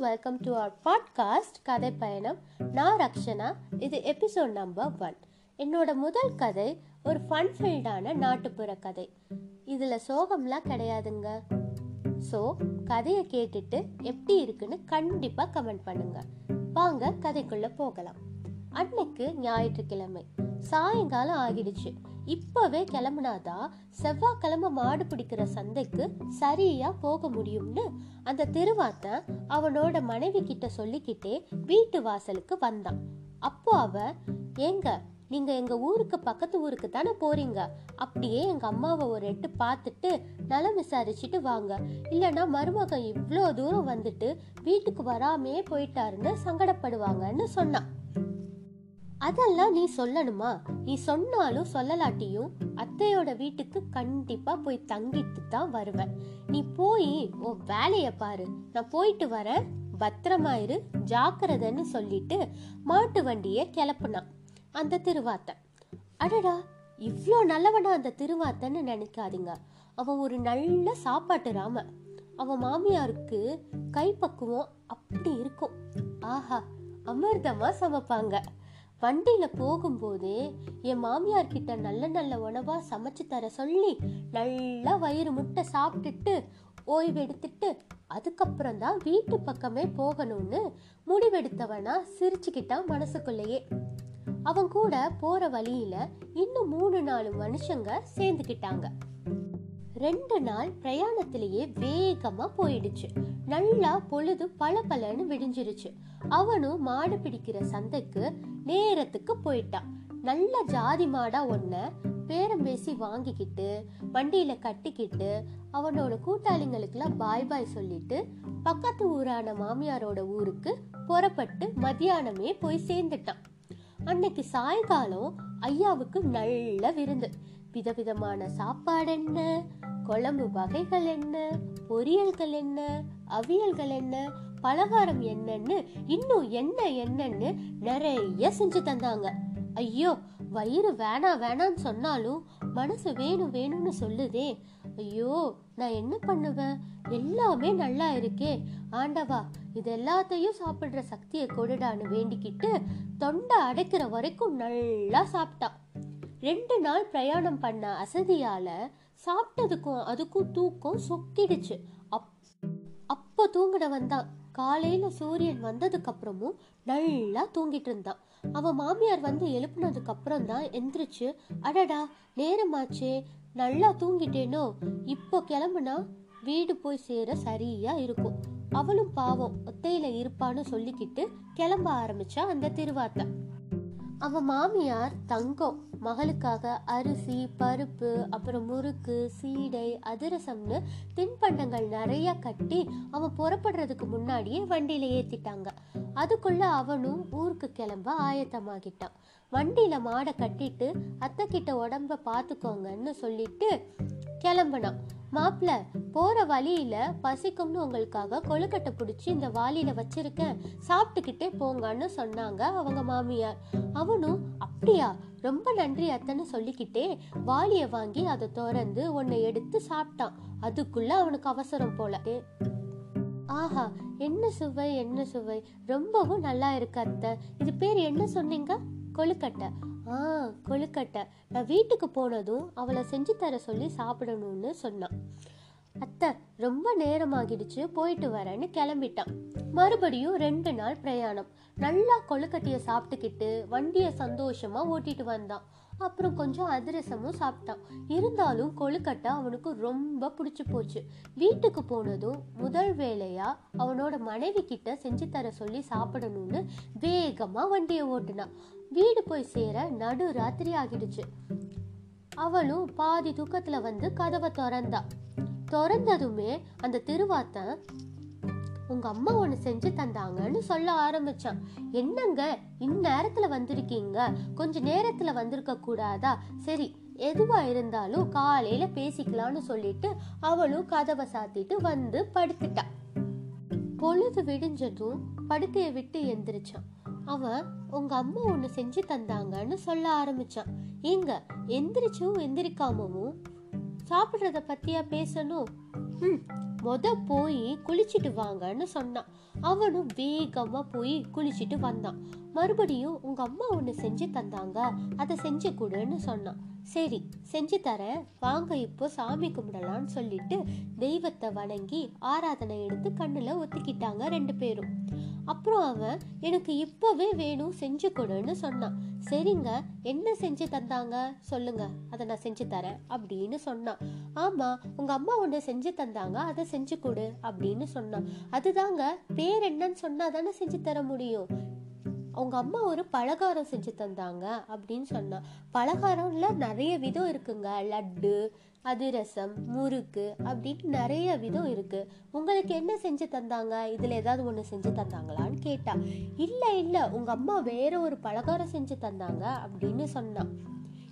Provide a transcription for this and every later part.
Welcome to our podcast கதை பயணம். நான் ரக்ஷனா இது எபிசோட் நம்பர் ஒன் என்னோட முதல் கதை ஒரு ஃபன் ஃபீல்டான நாட்டுப்புற கதை. இதில் சோகம்லாம் கிடையாதுங்க. ஸோ கதையை கேட்டுட்டு எப்படி இருக்குன்னு கண்டிப்பாக கமெண்ட் பண்ணுங்க. வாங்க கதைக்குள்ளே போகலாம். அன்னைக்கு ஞாயிற்றுக்கிழமை. சாயங்காலம் ஆகிடுச்சு. இப்பவே கிளம்புனாதான் செவ்வாய்க்கிழமை மாடு பிடிக்கிற சந்தைக்கு சரியா போக முடியும்னு அந்த திருவாத்தன் அவனோட மனைவி கிட்ட சொல்லிக்கிட்டே வீட்டு வாசலுக்கு வந்தான். அப்போ அவ ஏங்க நீங்க எங்க ஊருக்கு பக்கத்து ஊருக்கு தானே போறீங்க? அப்படியே எங்க அம்மாவை ஒரு எட்டு பார்த்துட்டு நலம் விசாரிச்சுட்டு வாங்க. இல்லைன்னா மருமகன் இவ்வளோ தூரம் வந்துட்டு வீட்டுக்கு வராமே போயிட்டாருன்னு சங்கடப்படுவாங்கன்னு சொன்னான். அதெல்லாம் நீ சொல்லணுமா? நீ சொன்னாலும் சொல்லலாட்டியும் அத்தையோட வீட்டுக்கு கண்டிப்பா போய் தங்கிட்டு தான் வருவேன். நீ போய் உன் வேலைய பாரு. நான் போயிட்டு வரேன். பத்திரமாயிரு ஜாக்கிரதைன்னு சொல்லிட்டு மாட்டு வண்டியை கிளப்புனான். அந்த திருவாத்தன். அடடா இவ்வளோ நல்லவனா அந்த திருவாத்தன்னு நினைக்காதீங்க. அவன் ஒரு நல்ல சாப்பாட்டு ராம. அவன் மாமியாருக்கு கைப்பக்குவம் அப்படி இருக்கும். ஆஹா அமிர்தமா சமைப்பாங்க. வண்டியில போகும்போது என் மாமியார் கிட்ட நல்ல நல்ல உணவா சமைச்சு தர சொல்லி நல்லா வயிறு முட்டை சாப்பிட்டுட்டு ஓய்வெடுத்துட்டு அதுக்கப்புறம் தான் வீட்டு பக்கமே போகணும்னு முடிவெடுத்தவனா சிரிச்சுக்கிட்டான் மனசுக்குள்ளேயே. அவன் கூட போற வழியில இன்னும் மூணு நாலு மனுஷங்க சேர்ந்துக்கிட்டாங்க. ரெண்டு நாள் பிரயாணத்திலேயே வேகமா போயிடுச்சு. நல்லா பொழுது பல பலன்னு விடிஞ்சிருச்சு. அவனும் மாடு பிடிக்கிற சந்தைக்கு நேரத்துக்கு போயிட்டான். நல்ல ஜாதி மாடா ஒன்ன பேரம் பேசி வாங்கிக்கிட்டு வண்டியில கட்டிக்கிட்டு அவனோட கூட்டாளிங்களுக்கெல்லாம் பாய் பாய் சொல்லிட்டு பக்கத்து ஊரான மாமியாரோட ஊருக்கு புறப்பட்டு மதியானமே போய் சேர்ந்துட்டான். அன்னைக்கு சாயங்காலம் ஐயாவுக்கு நல்ல விருந்து. விதவிதமான சாப்பாடு என்ன குழம்பு வகைகள் என்ன பொரியல்கள் என்ன அவியல்கள் என்ன பலகாரம் என்னன்னு இன்னும் என்ன என்னன்னு நிறைய செஞ்சு தந்தாங்க. ஐயோ வயிறு வேணா வேணான்னு சொன்னாலும் மனசு வேணும் வேணும்னு சொல்லுதே. ஐயோ நான் என்ன பண்ணுவேன்? எல்லாமே நல்லா இருக்கே. ஆண்டவா இது எல்லாத்தையும் சாப்பிடுற சக்தியை கொடுடான்னு வேண்டிக்கிட்டு தொண்டை அடைக்கிற வரைக்கும் நல்லா சாப்பிட்டான். ரெண்டு நாள் பிரயாணம் பண்ண அசதியால சாப்பிட்டதுக்கும் அதுக்கும் தூக்கம் சொக்கிடுச்சு. அப் அப்போ தூங்கினவன் தான் காலையில் சூரியன் வந்ததுக்கு அப்புறமும் நல்லா தூங்கிட்டு இருந்தான் அவன் மாமியார் வந்து எழுப்புனதுக்கு அப்புறம் தான் எந்திரிச்சு அடடா நேரமாச்சே நல்லா தூங்கிட்டேனோ இப்போ கிளம்புனா வீடு போய் சேர சரியா இருக்கும். அவளும் பாவம் ஒத்தையில இருப்பான்னு சொல்லிக்கிட்டு கிளம்ப ஆரம்பிச்சா அந்த திருவாத்தை. அவன் மாமியார் தங்கம் மகளுக்காக அரிசி பருப்பு அப்புறம் முறுக்கு சீடை அதிரசம்னு தின்பண்டங்கள் நிறைய கட்டி அவன் புறப்படுறதுக்கு முன்னாடியே வண்டியில ஏத்திட்டாங்க. அதுக்குள்ள அவனும் ஊருக்கு கிளம்ப ஆயத்தமாகிட்டான். வண்டியில மாடை கட்டிட்டு அத்தை கிட்ட உடம்ப பாத்துக்கோங்கன்னு சொல்லிட்டு கிளம்புனான். மாப்பிள்ள போற வழியில பசிக்கும்னு உங்களுக்காக கொழுக்கட்டை பிடிச்சி இந்த வாளியில வச்சிருக்கேன். சாப்பிட்டுக்கிட்டே போங்கன்னு சொன்னாங்க அவங்க மாமியார். அவனும் அப்படியா ரொம்ப நன்றி அத்தைன்னு சொல்லிக்கிட்டே வாளிய வாங்கி அதை திறந்து உன்னை எடுத்து சாப்பிட்டான். அதுக்குள்ள அவனுக்கு அவசரம் போல. ஆஹா என்ன சுவை என்ன சுவை. ரொம்பவும் நல்லா இருக்கு அத்தை. இது பேர் என்ன சொன்னீங்க? கொழுக்கட்டை. ஆ கொழுக்கட்டை. நான் வீட்டுக்கு போனதும் அவளை செஞ்சு தர சொல்லி சாப்பிடணும்னு சொன்னான். அத்தை ரொம்ப நேரமாகிடுச்சு போயிட்டு வரேன்னு கிளம்பிட்டான். மறுபடியும் ரெண்டு நாள் பிரயாணம். நல்லா கொழுக்கட்டையை சாப்பிட்டுக்கிட்டு வண்டியை சந்தோஷமா ஓட்டிட்டு வந்தான். அப்புறம் கொஞ்சம் அதிரசமும் சாப்பிட்டான். இருந்தாலும் கொழுக்கட்டை அவனுக்கு ரொம்ப பிடிச்சி போச்சு. வீட்டுக்கு போனதும் முதல் வேலையா அவனோட மனைவி கிட்ட செஞ்சு தர சொல்லி சாப்பிடணும்னு வேகமா வண்டியை ஓட்டுனான். வீடு போய் சேர நடு ராத்திரி ஆகிடுச்சு. அவளும் பாதி தூக்கத்துல வந்து கதவை திறந்தா. திறந்ததுமே அந்த திருவாத்தன் உங்க அம்மா ஒண்ணு செஞ்சு தந்தாங்கன்னு சொல்ல ஆரம்பிச்சான். என்னங்க இந்நேரத்துல வந்திருக்கீங்க? கொஞ்ச நேரத்துல வந்திருக்க கூடாதா? சரி எதுவா இருந்தாலும் காலையில பேசிக்கலாம்னு சொல்லிட்டு அவளும் கதவை சாத்திட்டு வந்து படுத்துட்டா. பொழுது விடிஞ்சதும் படுக்கையை விட்டு எந்திரிச்சான். அவன் உங்க அம்மா ஒண்ணு செஞ்சு தந்தாங்கன்னு சொல்ல ஆரம்பிச்சான். ஏங்க எந்திரிச்சும் எந்திரிக்காமவும்? சாப்பிடுறத பத்தியா பேசணும்? ம் மொத போய் குளிச்சிட்டு வாங்கன்னு சொன்னான். அவனும் வேகமாக போய் குளிச்சிட்டு வந்தான். மறுபடியும் உங்க அம்மா ஒன்று செஞ்சு தந்தாங்க. அதை செஞ்சு கொடுன்னு சொன்னான். சரி செஞ்சு தரேன். வாங்க இப்போ சாமி கும்பிடலான்னு சொல்லிட்டு தெய்வத்தை வணங்கி ஆராதனை எடுத்து கண்ணுல ஒத்திக்கிட்டாங்க ரெண்டு பேரும். அப்புறம் அவன் எனக்கு இப்போவே வேணும் செஞ்சு கொடுன்னு சொன்னான். சரிங்க என்ன செஞ்சு தந்தாங்க? சொல்லுங்க. அதை நான் செஞ்சு தரேன் அப்படின்னு சொன்னான். ஆமா உங்க அம்மா ஒன்று செஞ்சு தந்தாங்க. அதை செஞ்சு கொடு அப்படின்னு சொன்னான். அதுதாங்க பேர் என்னன்னு சொன்னா தானே செஞ்சு தர முடியும். அவங்க அம்மா ஒரு பலகாரம் செஞ்சு தந்தாங்க அப்படின்னு சொன்னான் பலகாரம்ல நிறைய விதம் இருக்குங்க. லட்டு அதிரசம் முறுக்கு அப்படின்னு நிறைய விதம் இருக்கு. உங்களுக்கு என்ன செஞ்சு தந்தாங்க? இதுல ஏதாவது ஒண்ணு செஞ்சு தந்தாங்களான்னு கேட்டா. இல்ல இல்ல உங்க அம்மா வேற ஒரு பலகாரம் செஞ்சு தந்தாங்க அப்படின்னு சொன்னான்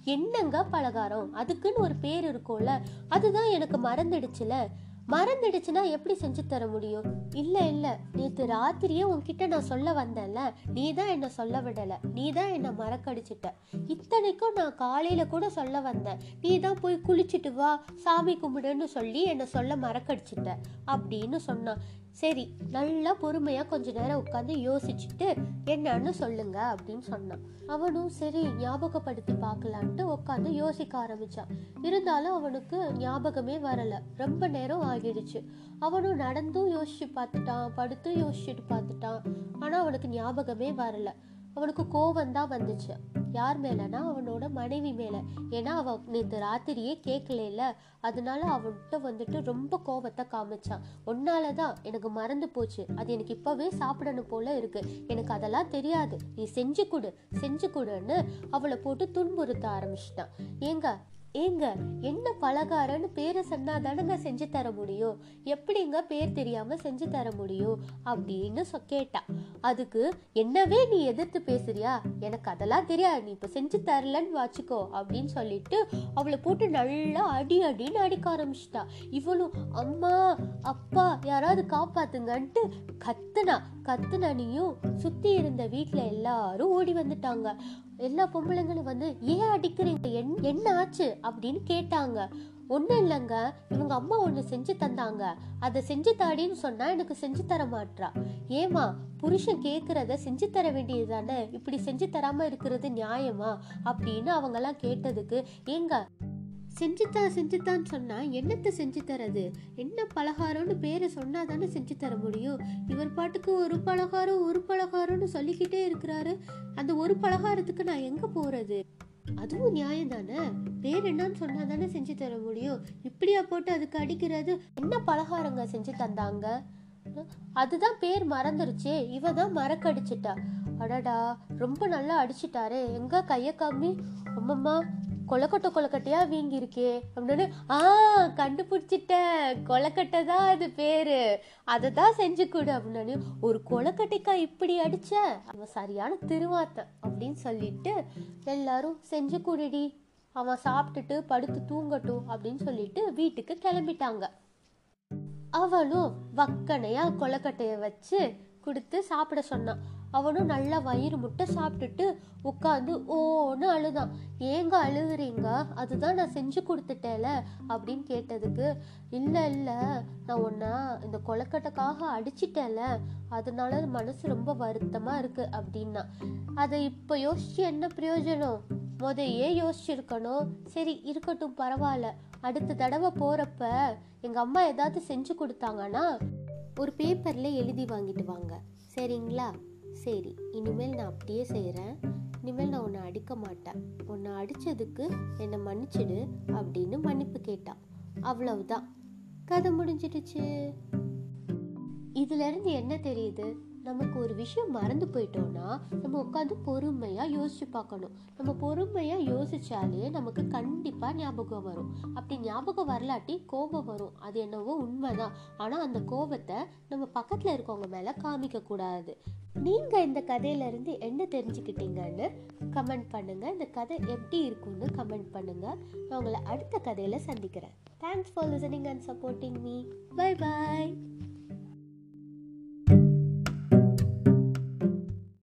என்னங்க பலகாரம்? அதுக்குன்னு ஒரு பேர் இருக்கும்ல. அதுதான் எனக்கு மறந்துடுச்சுல. மறந்துடுச்சுன்னா எப்படி செஞ்சு தர முடியும்? இல்ல இல்ல. நேத்து ராத்திரியே உன்கிட்ட நான் சொல்ல வந்தேன்ல. நீ தான் என்ன சொல்ல விடல. நீ தான் என்ன மறக்கடிச்சிட்ட. இத்தனைக்கும் நான் காலையில கூட சொல்ல வந்தேன். நீ தான் போய் குளிச்சுட்டு வா சாமி கும்பிடுன்னு சொல்லி என்ன சொல்ல மறக்கடிச்சிட்ட. அப்படின்னு சொன்னான். சரி நல்லா பொறுமையா கொஞ்ச நேரம் உட்காந்து யோசிச்சுட்டு என்னன்னு சொல்லுங்க அப்படின்னு சொன்னான். அவனும் சரி ஞாபகப்படுத்தி பார்க்கலான்ட்டு உட்காந்து யோசிக்க ஆரம்பிச்சான். இருந்தாலும் அவனுக்கு ஞாபகமே வரல. ரொம்ப நேரம் ஆகிடுச்சு. அவனும் நடந்தும் யோசிச்சு பார்த்துட்டான் படுத்தும் யோசிச்சுட்டு பார்த்துட்டான். ஆனா அவனுக்கு ஞாபகமே வரல. அவனுக்கு கோவம் தான் வந்துச்சு. யார் மேலனா அவனோட மனைவி மேல. ஏன்னா அவன் நேற்று ராத்திரியே கேட்கல அதனால அவன்கிட்ட வந்துட்டு ரொம்ப கோபத்தை காமிச்சான் உன்னாலதான் எனக்கு மறந்து போச்சு. அது எனக்கு இப்பவே சாப்பிடணும் போல இருக்கு. எனக்கு அதெல்லாம் தெரியாது. நீ செஞ்சு கொடு செஞ்சு கொடுன்னு அவளை போட்டு துன்புறுத்த ஆரம்பிச்சிட்டான் ஏங்க ஏங்க என்ன பலகாரன்னு பேரை சொன்னா தானேங்க செஞ்சு தர முடியும்? எப்படிங்க பேர் தெரியாம செஞ்சு தர முடியும்? அப்படின்னு சொ கேட்டா. அதுக்கு என்னவே நீ எதிர்த்து பேசுறியா? எனக்கு அதெல்லாம் தெரியாது. நீ இப்ப செஞ்சு தரலன்னு வாச்சுக்கோ அப்படின்னு சொல்லிட்டு அவளை போட்டு நல்லா அடி அடின்னு அடிக்க ஆரம்பிச்சிட்டா. இவளும் அம்மா அப்பா யாராவது காப்பாத்துங்கன்ட்டு கத்துனா கத்துனனையும் சுத்தி இருந்த வீட்டுல எல்லாரும் ஓடி வந்துட்டாங்க. எல்லா பொம்பளைங்களும் வந்து ஏன் அடிக்கிறீங்க? என்- என்ன ஆச்சு? அப்படின்னு கேட்டாங்க. ஒன்றும் இல்லைங்க. இவங்க அம்மா ஒன்று செஞ்சு தந்தாங்க. அதை செஞ்சு தாடின்னு சொன்னால் எனக்கு செஞ்சு தர மாட்டா ஏமா புருஷன் கேட்குறத செஞ்சு தர வேண்டியது தானே இப்படி செஞ்சு தராமல் இருக்கிறது நியாயமா? அப்படின்னு அவங்கெல்லாம் கேட்டதுக்கு ஏங்க செஞ்சுத்தா செஞ்சுத்தான்னு சொன்னால் என்னத்தை செஞ்சு தரது? என்ன பலகாரம்னு பேரை சொன்னால் தானே செஞ்சு தர முடியும்? இவர் பாட்டுக்கு ஒரு பலகாரம் ஒரு பலகாரம்னு சொல்லிக்கிட்டே இருக்கிறாரு. அந்த ஒரு பலகாரத்துக்கு நான் எங்கே போகிறது அதுவும் நியாயம் தானே பேர் என்னன்னு சொன்னா தானே செஞ்சு தர முடியும்? இப்படியா போட்டு அதுக்கு அடிக்கிறது? என்ன பலகாரங்க செஞ்சு தந்தாங்க? அதுதான் பேர் மறந்துருச்சே. இவ தான் மறக்கடிச்சிட்டா. அடடா ரொம்ப நல்லா அடிச்சிட்டாரு. எங்க கைய காமி? அம்மம்மா கொலக்கட்டை கொலக்கட்டையா வீங்கி இருக்கே அப்படின்னு ஆ கண்டுபிடிச்சிட்டேன். கொலக்கட்டை தான் அது பேரு. அதை தான் செஞ்சு கொடு அப்படின்னு. ஒரு கொலக்கட்டைக்கா இப்படி அடிச்ச? அவன் சரியான திருவாத்தன் அப்படின்னு சொல்லிட்டு எல்லாரும் செஞ்சு குடுடி. அவன் சாப்பிட்டுட்டு படுத்து தூங்கட்டும் அப்படின்னு சொல்லிட்டு வீட்டுக்கு கிளம்பிட்டாங்க. அவனும் வக்கனையா கொலக்கட்டையை வச்சு கொடுத்து சாப்பிட சொன்னான். அவனும் நல்லா வயிறு முட்டை சாப்பிட்டுட்டு உட்காந்து ஓன்னு அழுதான். ஏங்க அழுகுறீங்க? அதுதான் நான் செஞ்சு கொடுத்துட்டேல அப்படின்னு கேட்டதுக்கு இல்லை இல்லை. நான் ஒன்றா இந்த கொலக்கட்டைக்காக அடிச்சிட்டேல அதனால மனசு ரொம்ப வருத்தமாக இருக்கு அப்படின்னா. அதை இப்போ யோசிச்சு என்ன பிரயோஜனம்? முதையே யோசிச்சிருக்கணும். சரி இருக்கட்டும் பரவாயில்ல. அடுத்த தடவை போறப்ப எங்க அம்மா ஏதாவது செஞ்சு கொடுத்தாங்கன்னா ஒரு பேப்பர்ல எழுதி வாங்கிட்டு வாங்க. சரிங்களா? சரி இனிமேல் நான் அப்படியே செய்கிறேன் இனிமேல் நான் உன்னை அடிக்க மாட்டேன். உன்னை அடிச்சதுக்கு என்னை மன்னிச்சிடு அப்படின்னு மன்னிப்பு கேட்டான். அவ்வளவுதான். கதை முடிஞ்சிடுச்சு. இதுல இருந்து என்ன தெரியுது? நமக்கு ஒரு விஷயம் மறந்து போயிட்டோம்னா நம்ம உட்காந்து பொறுமையா யோசிச்சு பார்க்கணும். நம்ம பொறுமையா யோசிச்சாலே நமக்கு கண்டிப்பா ஞாபகம் வரும். அப்படி ஞாபகம் வரலாட்டி கோபம் வரும். அது என்னவோ உண்மைதான். ஆனா அந்த கோபத்தை நம்ம பக்கத்துல இருக்கவங்க மேல காமிக்கக்கூடாது. நீங்கள் நீங்க இந்த கதையில இருந்து என்ன தெரிஞ்சுக்கிட்டீங்கன்னு கமெண்ட் பண்ணுங்க. இந்த கதை எப்படி இருக்கும்னு கமெண்ட் பண்ணுங்க. நான் உங்களை அடுத்த கதையில சந்திக்கிறேன். Thanks for listening and supporting me bye bye